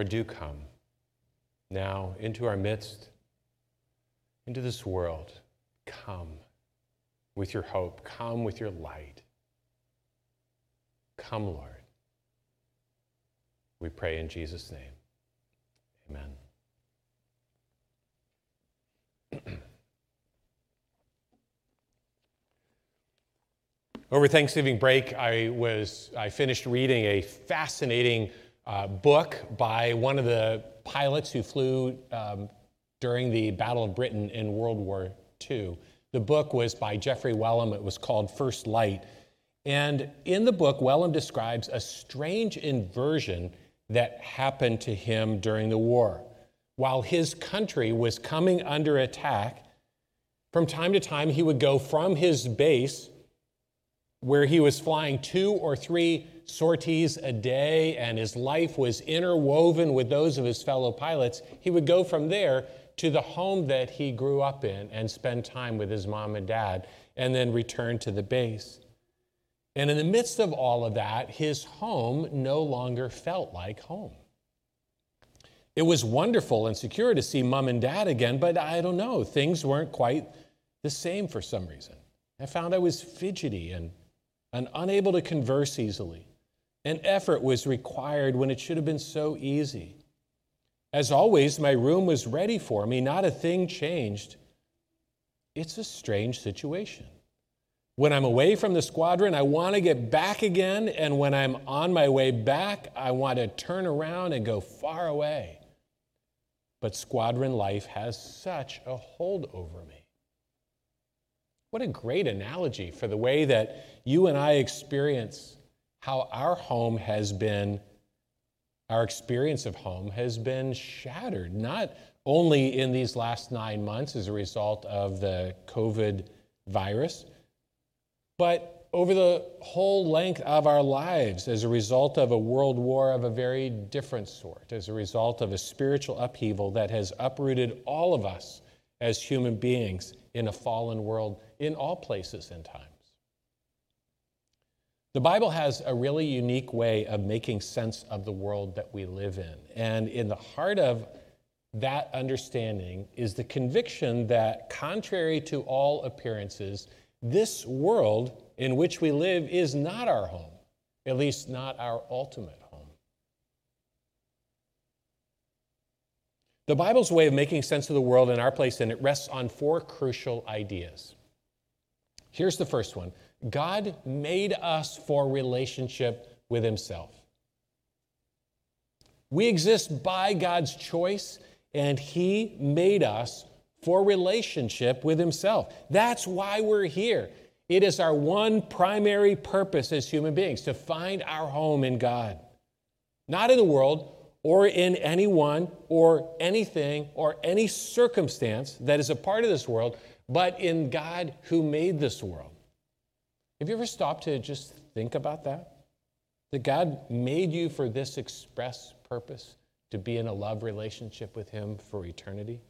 Lord, do come now into our midst, into this world. Come with your hope, come with your light. Come, Lord. We pray in Jesus' name. Amen. Over Thanksgiving break, I was I finished reading a fascinating uh, book by one of the pilots who flew um, during the Battle of Britain in World War II. The book was by Geoffrey Wellum. It was called First Light. And in the book, Wellum describes a strange inversion that happened to him during the war. While his country was coming under attack, from time to time he would go from his base where he was flying two or three sorties a day and his life was interwoven with those of his fellow pilots, he would go from there to the home that he grew up in and spend time with his mom and dad and then return to the base. And in the midst of all of that, his home no longer felt like home. It was wonderful and secure to see mom and dad again, but I don't know, things weren't quite the same for some reason. I found I was fidgety and and unable to converse easily. And effort was required when it should have been so easy. As always, my room was ready for me, not a thing changed. It's a strange situation. When I'm away from the squadron, I want to get back again, and when I'm on my way back, I want to turn around and go far away. But squadron life has such a hold over me. What a great analogy for the way that you and I experience how our home has been, our experience of home has been shattered, not only in these last nine months as a result of the COVID virus, but over the whole length of our lives as a result of a world war of a very different sort, as a result of a spiritual upheaval that has uprooted all of us as human beings in a fallen world in all places and times. The Bible has a really unique way of making sense of the world that we live in. And in the heart of that understanding is the conviction that, contrary to all appearances, this world in which we live is not our home, at least not our ultimate home. The Bible's way of making sense of the world and our place in it rests on four crucial ideas. Here's the first one God made us for relationship with Himself. We exist by God's choice, and He made us for relationship with Himself. That's why we're here. It is our one primary purpose as human beings to find our home in God, not in the world or in anyone or anything or any circumstance that is a part of this world, but in God who made this world. Have you ever stopped to just think about that? That God made you for this express purpose to be in a love relationship with Him for eternity?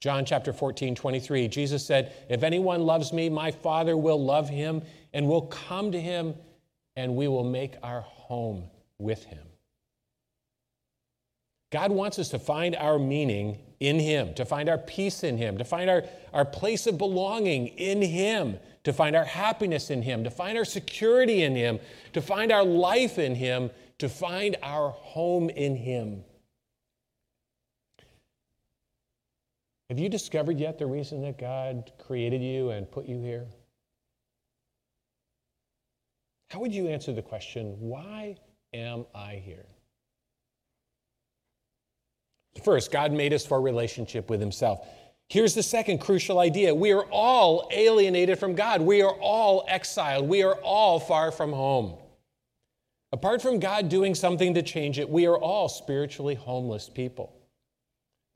John chapter 14, 23, Jesus said, If anyone loves me, my Father will love him and will come to him, and we will make our home with him. God wants us to find our meaning in Him, to find our peace in Him, to find our, our place of belonging in Him, to find our happiness in Him, to find our security in Him, to find our life in Him, to find our home in Him. Have you discovered yet the reason that God created you and put you here? How would you answer the question, why am I here? First, God made us for relationship with Himself. Here's the second crucial idea we are all alienated from God, we are all exiled, we are all far from home. Apart from God doing something to change it, we are all spiritually homeless people.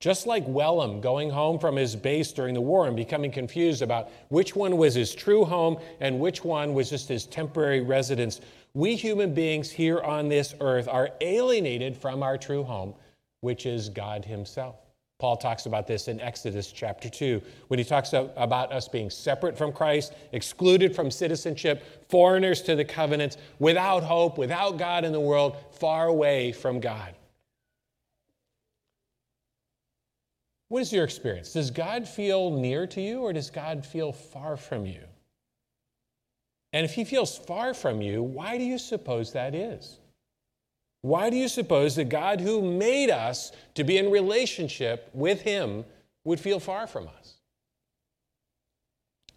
Just like Wellum going home from his base during the war and becoming confused about which one was his true home and which one was just his temporary residence, we human beings here on this earth are alienated from our true home which is God Himself. Paul talks about this in Exodus chapter 2 when he talks about us being separate from Christ, excluded from citizenship, foreigners to the covenants, without hope, without God in the world, far away from God. What is your experience? Does God feel near to you or does God feel far from you? And if he feels far from you, why do you suppose that is? Why do you suppose that God, who made us to be in relationship with him, would feel far from us?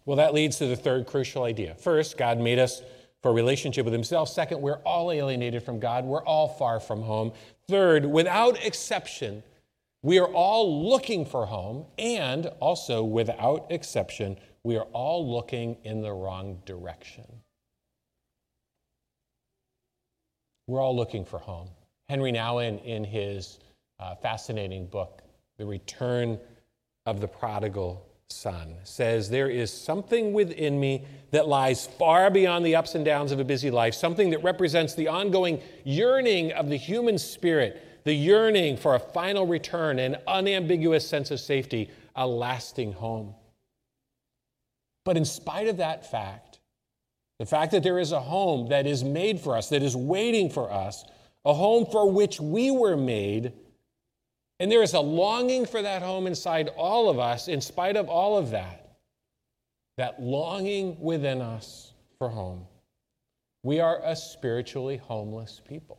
Well, that leads to the third crucial idea. First, God made us for relationship with himself. Second, we're all alienated from God. We're all far from home. Third, without exception, we are all looking for home, and also, without exception, we are all looking in the wrong direction. We're all looking for home. Henry Nouwen, in his uh, fascinating book, The Return of the Prodigal Son, says, There is something within me that lies far beyond the ups and downs of a busy life, something that represents the ongoing yearning of the human spirit the yearning for a final return, an unambiguous sense of safety, a lasting home. But in spite of that fact, the fact that there is a home that is made for us, that is waiting for us, a home for which we were made, and there is a longing for that home inside all of us, in spite of all of that, that longing within us for home. We are a spiritually homeless people.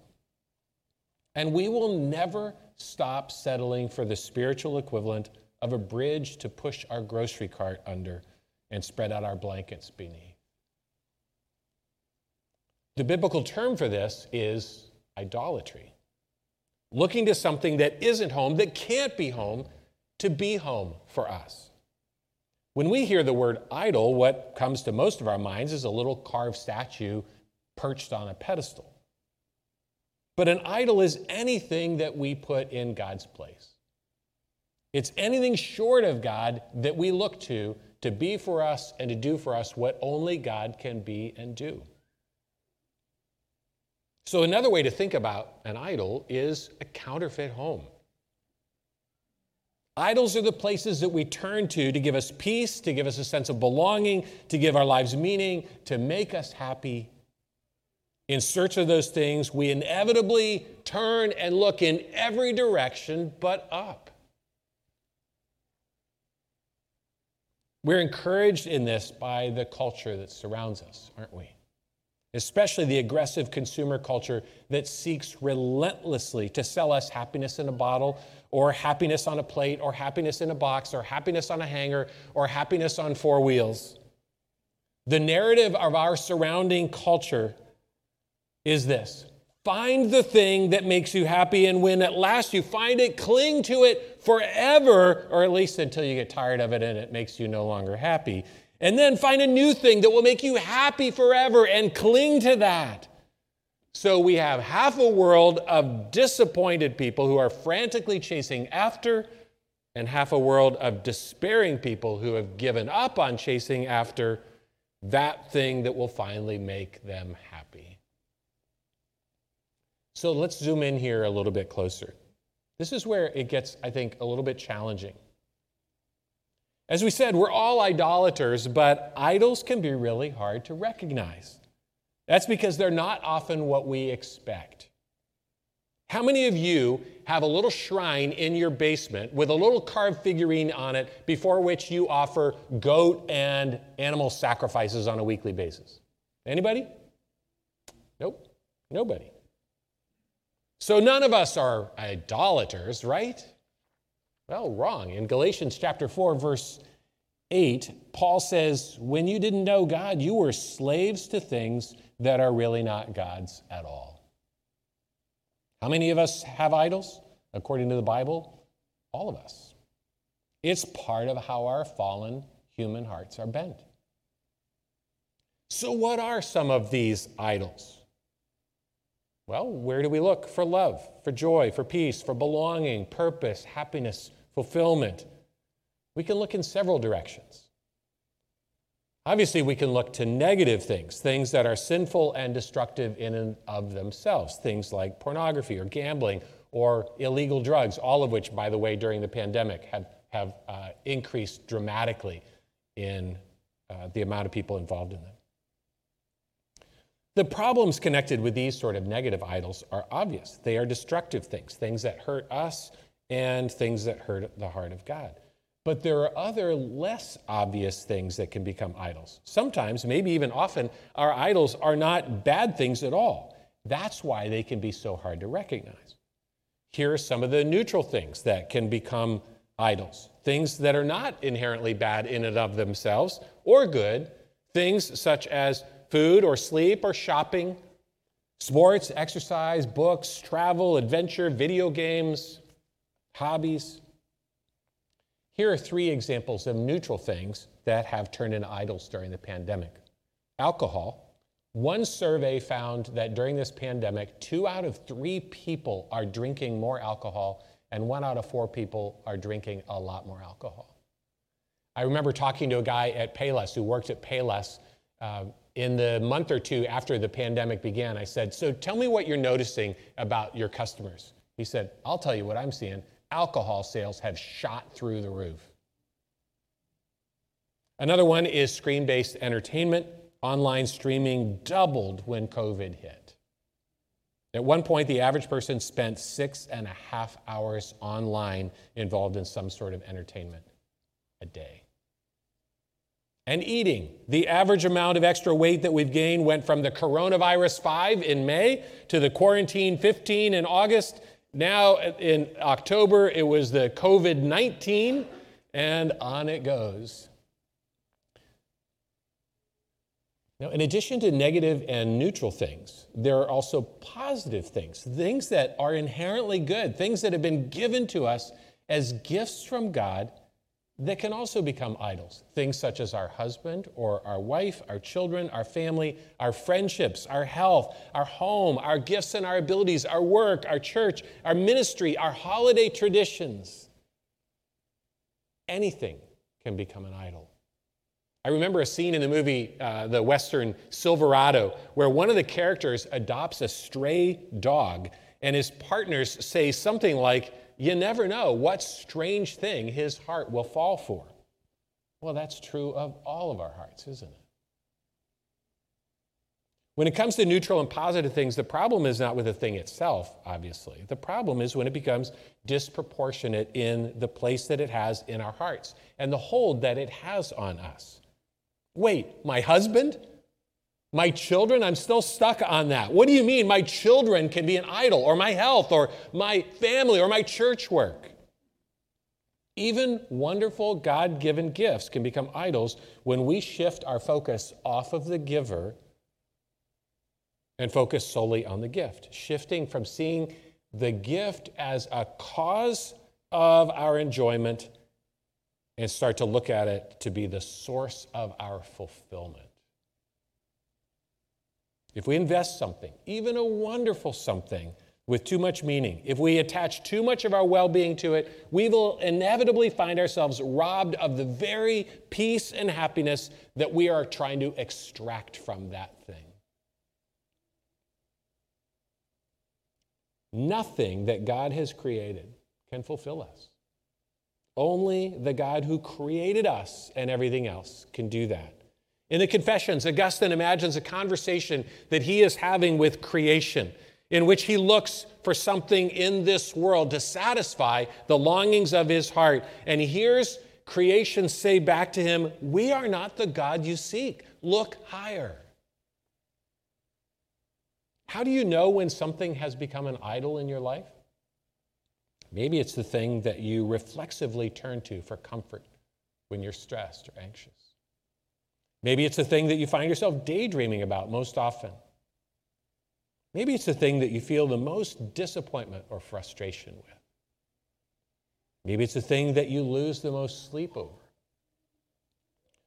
And we will never stop settling for the spiritual equivalent of a bridge to push our grocery cart under and spread out our blankets beneath. The biblical term for this is idolatry. Looking to something that isn't home, that can't be home, to be home for us. When we hear the word idol, what comes to most of our minds is a little carved statue perched on a pedestal. But an idol is anything that we put in God's place. It's anything short of God that we look to to be for us and to do for us what only God can be and do. So, another way to think about an idol is a counterfeit home. Idols are the places that we turn to to give us peace, to give us a sense of belonging, to give our lives meaning, to make us happy in search of those things, we inevitably turn and look in every direction but up. We're encouraged in this by the culture that surrounds us, aren't we? Especially the aggressive consumer culture that seeks relentlessly to sell us happiness in a bottle, or happiness on a plate, or happiness in a box, or happiness on a hanger, or happiness on four wheels. The narrative of our surrounding culture is this find the thing that makes you happy, and when at last you find it, cling to it forever, or at least until you get tired of it and it makes you no longer happy. And then find a new thing that will make you happy forever and cling to that. So we have half a world of disappointed people who are frantically chasing after, and half a world of despairing people who have given up on chasing after that thing that will finally make them happy. So let's zoom in here a little bit closer. This is where it gets, I think, a little bit challenging. As we said, we're all idolaters, but idols can be really hard to recognize. That's because they're not often what we expect. How many of you have a little shrine in your basement with a little carved figurine on it before which you offer goat and animal sacrifices on a weekly basis? Anybody? Nope, nobody. So none of us are idolaters, right? Well, wrong. In Galatians chapter 4, verse 8, Paul says, When you didn't know God, you were slaves to things that are really not God's at all. How many of us have idols? According to the Bible, all of us. It's part of how our fallen human hearts are bent. So, what are some of these idols? Well, where do we look for love, for joy, for peace, for belonging, purpose, happiness, fulfillment? We can look in several directions. Obviously, we can look to negative things, things that are sinful and destructive in and of themselves, things like pornography or gambling or illegal drugs, all of which, by the way, during the pandemic have, have uh, increased dramatically in uh, the amount of people involved in them. The problems connected with these sort of negative idols are obvious. They are destructive things, things that hurt us and things that hurt the heart of God. But there are other less obvious things that can become idols. Sometimes, maybe even often, our idols are not bad things at all. That's why they can be so hard to recognize. Here are some of the neutral things that can become idols things that are not inherently bad in and of themselves or good, things such as food or sleep or shopping, sports, exercise, books, travel, adventure, video games, hobbies. Here are three examples of neutral things that have turned into idols during the pandemic alcohol. One survey found that during this pandemic, two out of three people are drinking more alcohol, and one out of four people are drinking a lot more alcohol. I remember talking to a guy at Payless who worked at Payless uh, in the month or two after the pandemic began. I said, So tell me what you're noticing about your customers. He said, I'll tell you what I'm seeing alcohol sales have shot through the roof. Another one is screen based entertainment. Online streaming doubled when COVID hit. At one point, the average person spent six and a half hours online involved in some sort of entertainment a day. And eating. The average amount of extra weight that we've gained went from the coronavirus 5 in May to the quarantine 15 in August now in October, it was the COVID 19, and on it goes. Now, in addition to negative and neutral things, there are also positive things, things that are inherently good, things that have been given to us as gifts from God that can also become idols. Things such as our husband or our wife, our children, our family, our friendships, our health, our home, our gifts and our abilities, our work, our church, our ministry, our holiday traditions. Anything can become an idol. I remember a scene in the movie, uh, the Western Silverado, where one of the characters adopts a stray dog, and his partners say something like, you never know what strange thing his heart will fall for. Well, that's true of all of our hearts, isn't it? When it comes to neutral and positive things, the problem is not with the thing itself, obviously. The problem is when it becomes disproportionate in the place that it has in our hearts and the hold that it has on us. Wait, my husband? My children, I'm still stuck on that. What do you mean my children can be an idol, or my health, or my family, or my church work? Even wonderful God given gifts can become idols when we shift our focus off of the giver and focus solely on the gift, shifting from seeing the gift as a cause of our enjoyment and start to look at it to be the source of our fulfillment. If we invest something, even a wonderful something, with too much meaning, if we attach too much of our well being to it, we will inevitably find ourselves robbed of the very peace and happiness that we are trying to extract from that thing. Nothing that God has created can fulfill us. Only the God who created us and everything else can do that. In the Confessions, Augustine imagines a conversation that he is having with creation, in which he looks for something in this world to satisfy the longings of his heart. And he hears creation say back to him, We are not the God you seek. Look higher. How do you know when something has become an idol in your life? Maybe it's the thing that you reflexively turn to for comfort when you're stressed or anxious. Maybe it's the thing that you find yourself daydreaming about most often. Maybe it's the thing that you feel the most disappointment or frustration with. Maybe it's the thing that you lose the most sleep over.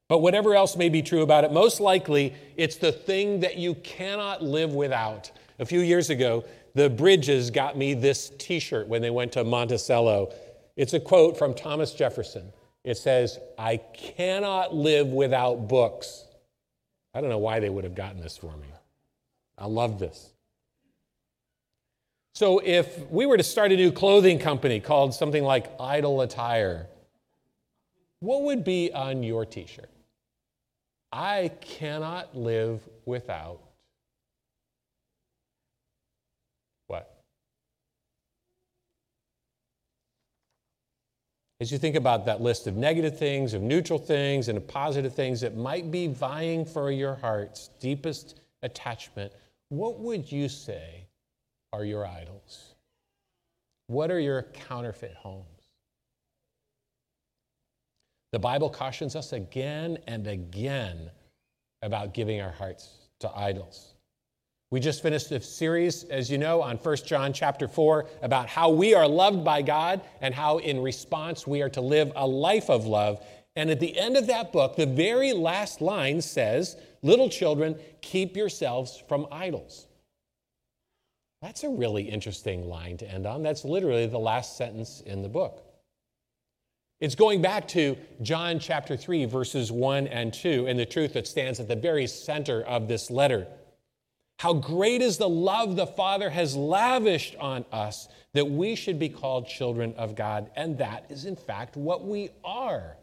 But whatever else may be true about it, most likely it's the thing that you cannot live without. A few years ago, the Bridges got me this t shirt when they went to Monticello. It's a quote from Thomas Jefferson. It says, I cannot live without books. I don't know why they would have gotten this for me. I love this. So, if we were to start a new clothing company called something like Idle Attire, what would be on your t shirt? I cannot live without what? As you think about that list of negative things, of neutral things, and of positive things that might be vying for your heart's deepest attachment, what would you say are your idols? What are your counterfeit homes? The Bible cautions us again and again about giving our hearts to idols. We just finished a series, as you know, on 1 John chapter 4 about how we are loved by God and how in response we are to live a life of love. And at the end of that book, the very last line says, Little children, keep yourselves from idols. That's a really interesting line to end on. That's literally the last sentence in the book. It's going back to John chapter 3, verses 1 and 2, and the truth that stands at the very center of this letter. How great is the love the Father has lavished on us that we should be called children of God, and that is in fact what we are.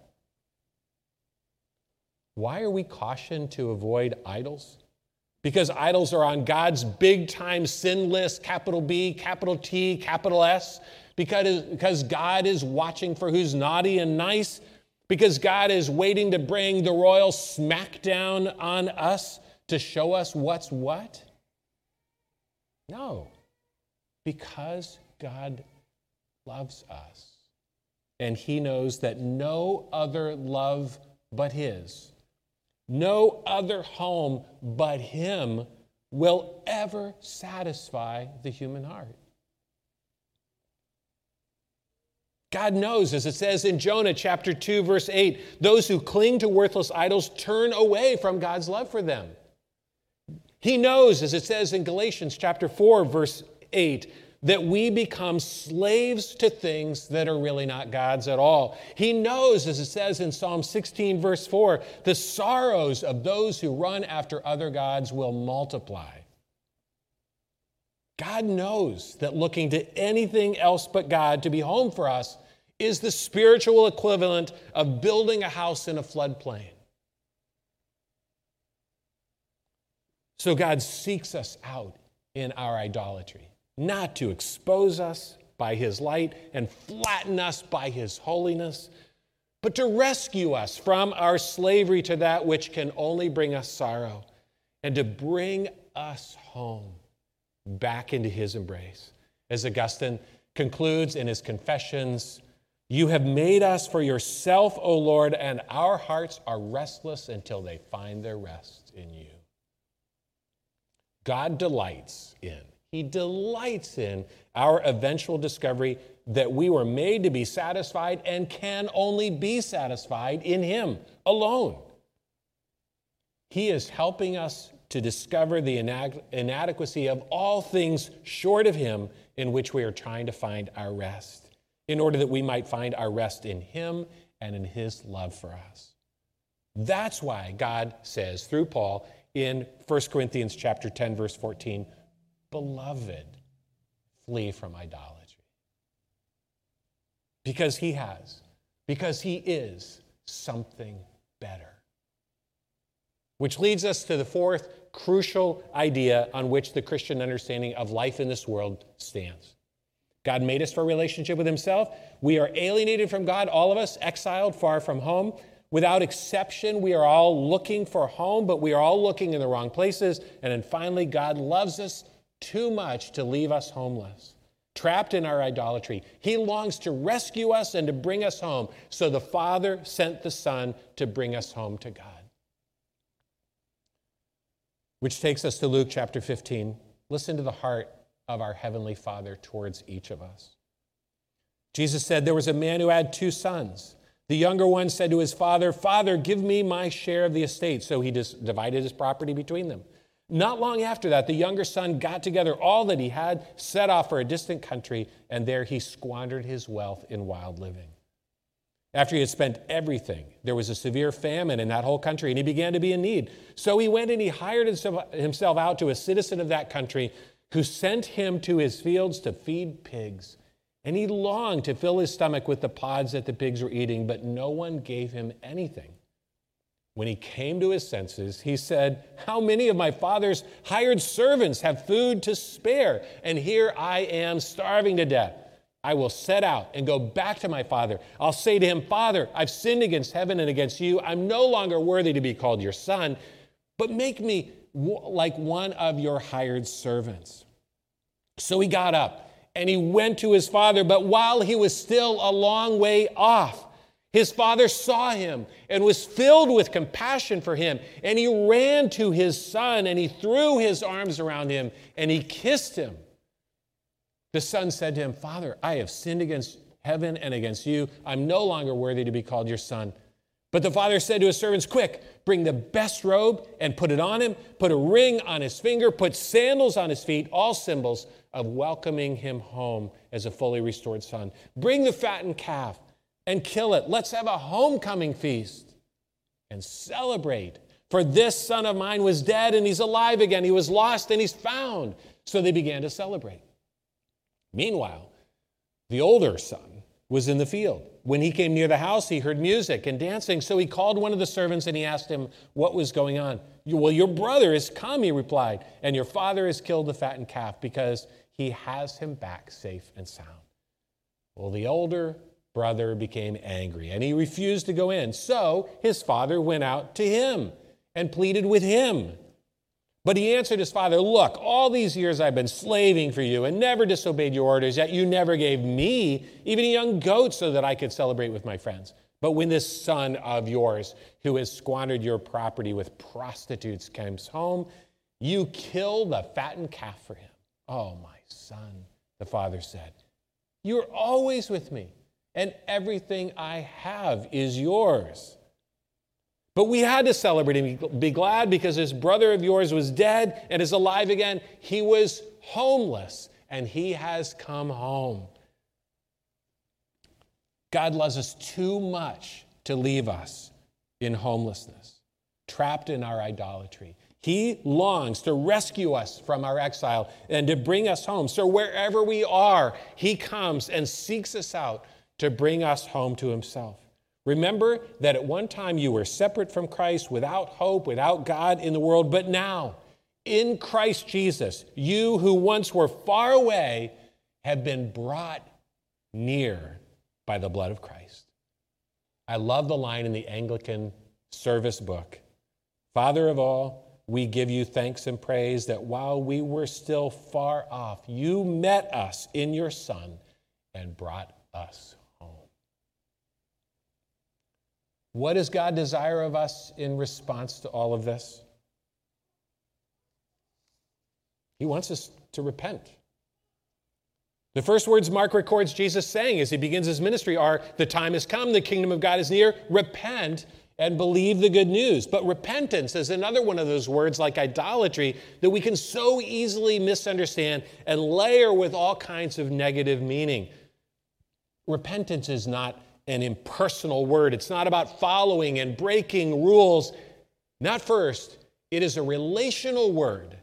Why are we cautioned to avoid idols? Because idols are on God's big time sin list, capital B, capital T, capital S because, because God is watching for who's naughty and nice, because God is waiting to bring the royal smackdown on us to show us what's what? No, because God loves us. And He knows that no other love but His, no other home but Him will ever satisfy the human heart. God knows, as it says in Jonah chapter 2, verse 8, those who cling to worthless idols turn away from God's love for them. He knows, as it says in Galatians chapter 4, verse 8, that we become slaves to things that are really not God's at all. He knows, as it says in Psalm 16, verse 4, the sorrows of those who run after other gods will multiply. God knows that looking to anything else but God to be home for us is the spiritual equivalent of building a house in a floodplain. So God seeks us out in our idolatry, not to expose us by his light and flatten us by his holiness, but to rescue us from our slavery to that which can only bring us sorrow and to bring us home back into his embrace. As Augustine concludes in his Confessions, you have made us for yourself, O Lord, and our hearts are restless until they find their rest in you. God delights in, He delights in our eventual discovery that we were made to be satisfied and can only be satisfied in Him alone. He is helping us to discover the inadequacy of all things short of Him in which we are trying to find our rest, in order that we might find our rest in Him and in His love for us. That's why God says through Paul in 1 Corinthians chapter 10 verse 14, "Beloved, flee from idolatry." Because he has, because he is something better. Which leads us to the fourth crucial idea on which the Christian understanding of life in this world stands. God made us for a relationship with Himself. We are alienated from God, all of us, exiled far from home. Without exception, we are all looking for home, but we are all looking in the wrong places. And then finally, God loves us too much to leave us homeless, trapped in our idolatry. He longs to rescue us and to bring us home. So the Father sent the Son to bring us home to God. Which takes us to Luke chapter 15. Listen to the heart of our Heavenly Father towards each of us. Jesus said, There was a man who had two sons. The younger one said to his father, Father, give me my share of the estate. So he just divided his property between them. Not long after that, the younger son got together all that he had, set off for a distant country, and there he squandered his wealth in wild living. After he had spent everything, there was a severe famine in that whole country, and he began to be in need. So he went and he hired himself out to a citizen of that country who sent him to his fields to feed pigs. And he longed to fill his stomach with the pods that the pigs were eating, but no one gave him anything. When he came to his senses, he said, How many of my father's hired servants have food to spare? And here I am starving to death. I will set out and go back to my father. I'll say to him, Father, I've sinned against heaven and against you. I'm no longer worthy to be called your son, but make me like one of your hired servants. So he got up and he went to his father, but while he was still a long way off, his father saw him and was filled with compassion for him. And he ran to his son and he threw his arms around him and he kissed him. The son said to him, Father, I have sinned against heaven and against you. I'm no longer worthy to be called your son. But the father said to his servants, Quick, bring the best robe and put it on him, put a ring on his finger, put sandals on his feet, all symbols of welcoming him home as a fully restored son. Bring the fattened calf and kill it. Let's have a homecoming feast and celebrate. For this son of mine was dead and he's alive again. He was lost and he's found. So they began to celebrate. Meanwhile, the older son was in the field. When he came near the house, he heard music and dancing. So he called one of the servants and he asked him what was going on. Well, your brother is come, he replied, and your father has killed the fattened calf because he has him back safe and sound. Well, the older brother became angry and he refused to go in. So his father went out to him and pleaded with him. But he answered his father, Look, all these years I've been slaving for you and never disobeyed your orders, yet you never gave me even a young goat so that I could celebrate with my friends. But when this son of yours, who has squandered your property with prostitutes, comes home, you kill the fattened calf for him. Oh, my son, the father said, You're always with me, and everything I have is yours. But we had to celebrate and be glad because this brother of yours was dead and is alive again. He was homeless and he has come home. God loves us too much to leave us in homelessness, trapped in our idolatry. He longs to rescue us from our exile and to bring us home. So wherever we are, He comes and seeks us out to bring us home to Himself. Remember that at one time you were separate from Christ, without hope, without God in the world, but now, in Christ Jesus, you who once were far away have been brought near by the blood of Christ. I love the line in the Anglican service book Father of all, we give you thanks and praise that while we were still far off, you met us in your Son and brought us home. What does God desire of us in response to all of this? He wants us to repent. The first words Mark records Jesus saying as he begins his ministry are The time has come, the kingdom of God is near, repent and believe the good news. But repentance is another one of those words like idolatry that we can so easily misunderstand and layer with all kinds of negative meaning. Repentance is not an impersonal word. It's not about following and breaking rules. Not first, it is a relational word.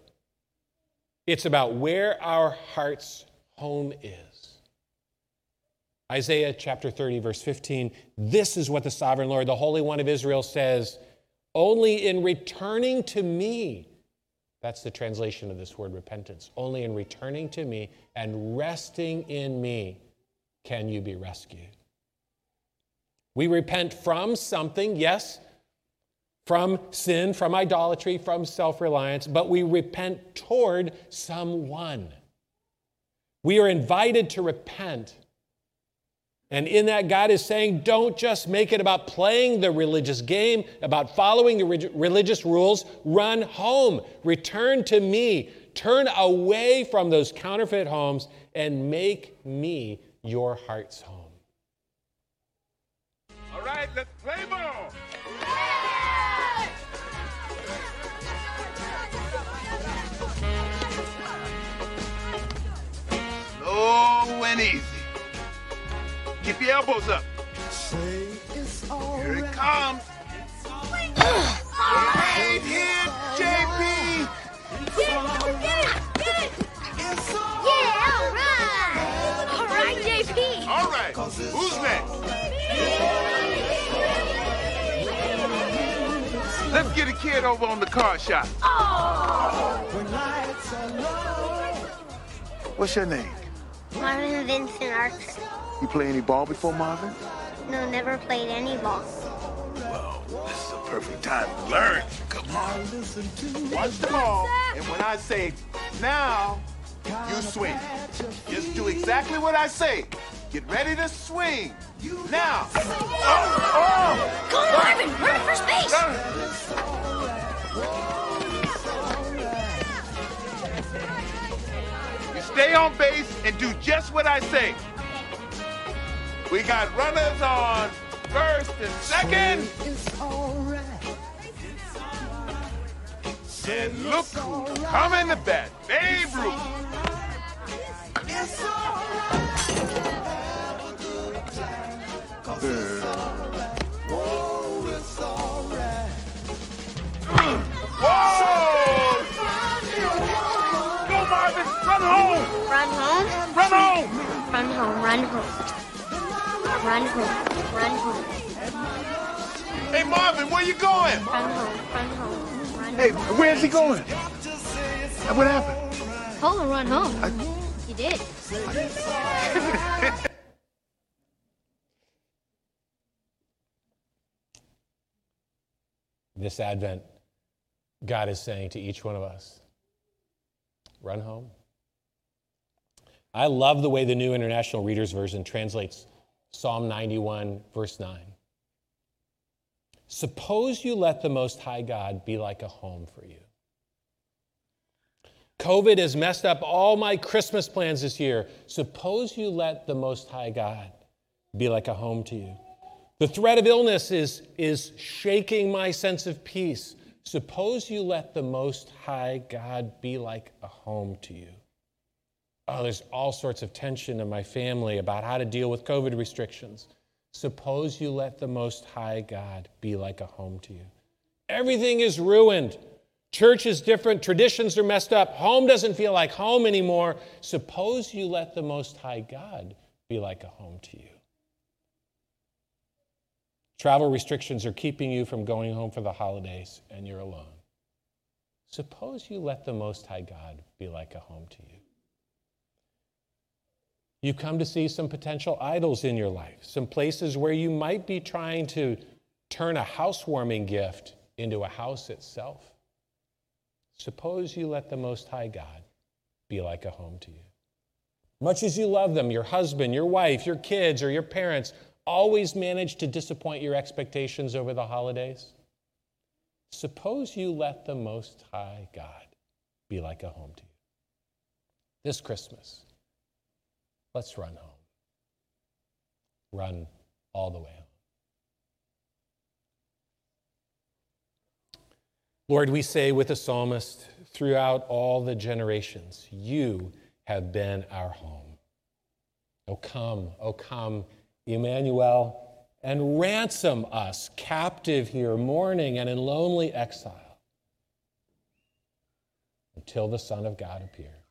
It's about where our heart's home is. Isaiah chapter 30, verse 15 this is what the sovereign Lord, the Holy One of Israel, says Only in returning to me, that's the translation of this word repentance, only in returning to me and resting in me can you be rescued. We repent from something, yes, from sin, from idolatry, from self reliance, but we repent toward someone. We are invited to repent. And in that, God is saying, don't just make it about playing the religious game, about following the religious rules. Run home. Return to me. Turn away from those counterfeit homes and make me your heart's home right, let's play ball. Slow and easy. Keep your elbows up. Here it comes. Right here, JP. Get get it, get it. Yeah, all right. All right, JP. All right, who's next? Let's get a kid over on the car shop. Oh. What's your name? Marvin Vincent Archer. You play any ball before, Marvin? No, never played any ball. Well, this is a perfect time to learn. Come on. Listen to me. Watch the ball, and when I say now, you swing. Just do exactly what I say. Get ready to swing. Now. Oh, oh. Go, Marvin! Run base! oh. You stay on base and do just what I say. We got runners on first and second. And look who's coming to bat. Babe Ruth. Whoa! Go, Marvin! Run home! Run home, Run home! run home, run home. Run home, run home, Hey, Marvin, where you going? run home, run home, run Hey, home. where's he going? What happened? Polo run home. He did. This Advent, God is saying to each one of us run home. I love the way the New International Reader's Version translates Psalm 91, verse 9. Suppose you let the Most High God be like a home for you. COVID has messed up all my Christmas plans this year. Suppose you let the Most High God be like a home to you. The threat of illness is, is shaking my sense of peace. Suppose you let the Most High God be like a home to you. Oh, there's all sorts of tension in my family about how to deal with COVID restrictions. Suppose you let the Most High God be like a home to you. Everything is ruined. Church is different. Traditions are messed up. Home doesn't feel like home anymore. Suppose you let the Most High God be like a home to you. Travel restrictions are keeping you from going home for the holidays and you're alone. Suppose you let the Most High God be like a home to you. You come to see some potential idols in your life, some places where you might be trying to turn a housewarming gift into a house itself. Suppose you let the Most High God be like a home to you. Much as you love them, your husband, your wife, your kids, or your parents always manage to disappoint your expectations over the holidays. Suppose you let the Most High God be like a home to you. This Christmas, let's run home. Run all the way home. Lord, we say with the psalmist throughout all the generations, you have been our home. Oh, come, oh, come, Emmanuel, and ransom us, captive here, mourning and in lonely exile, until the Son of God appear.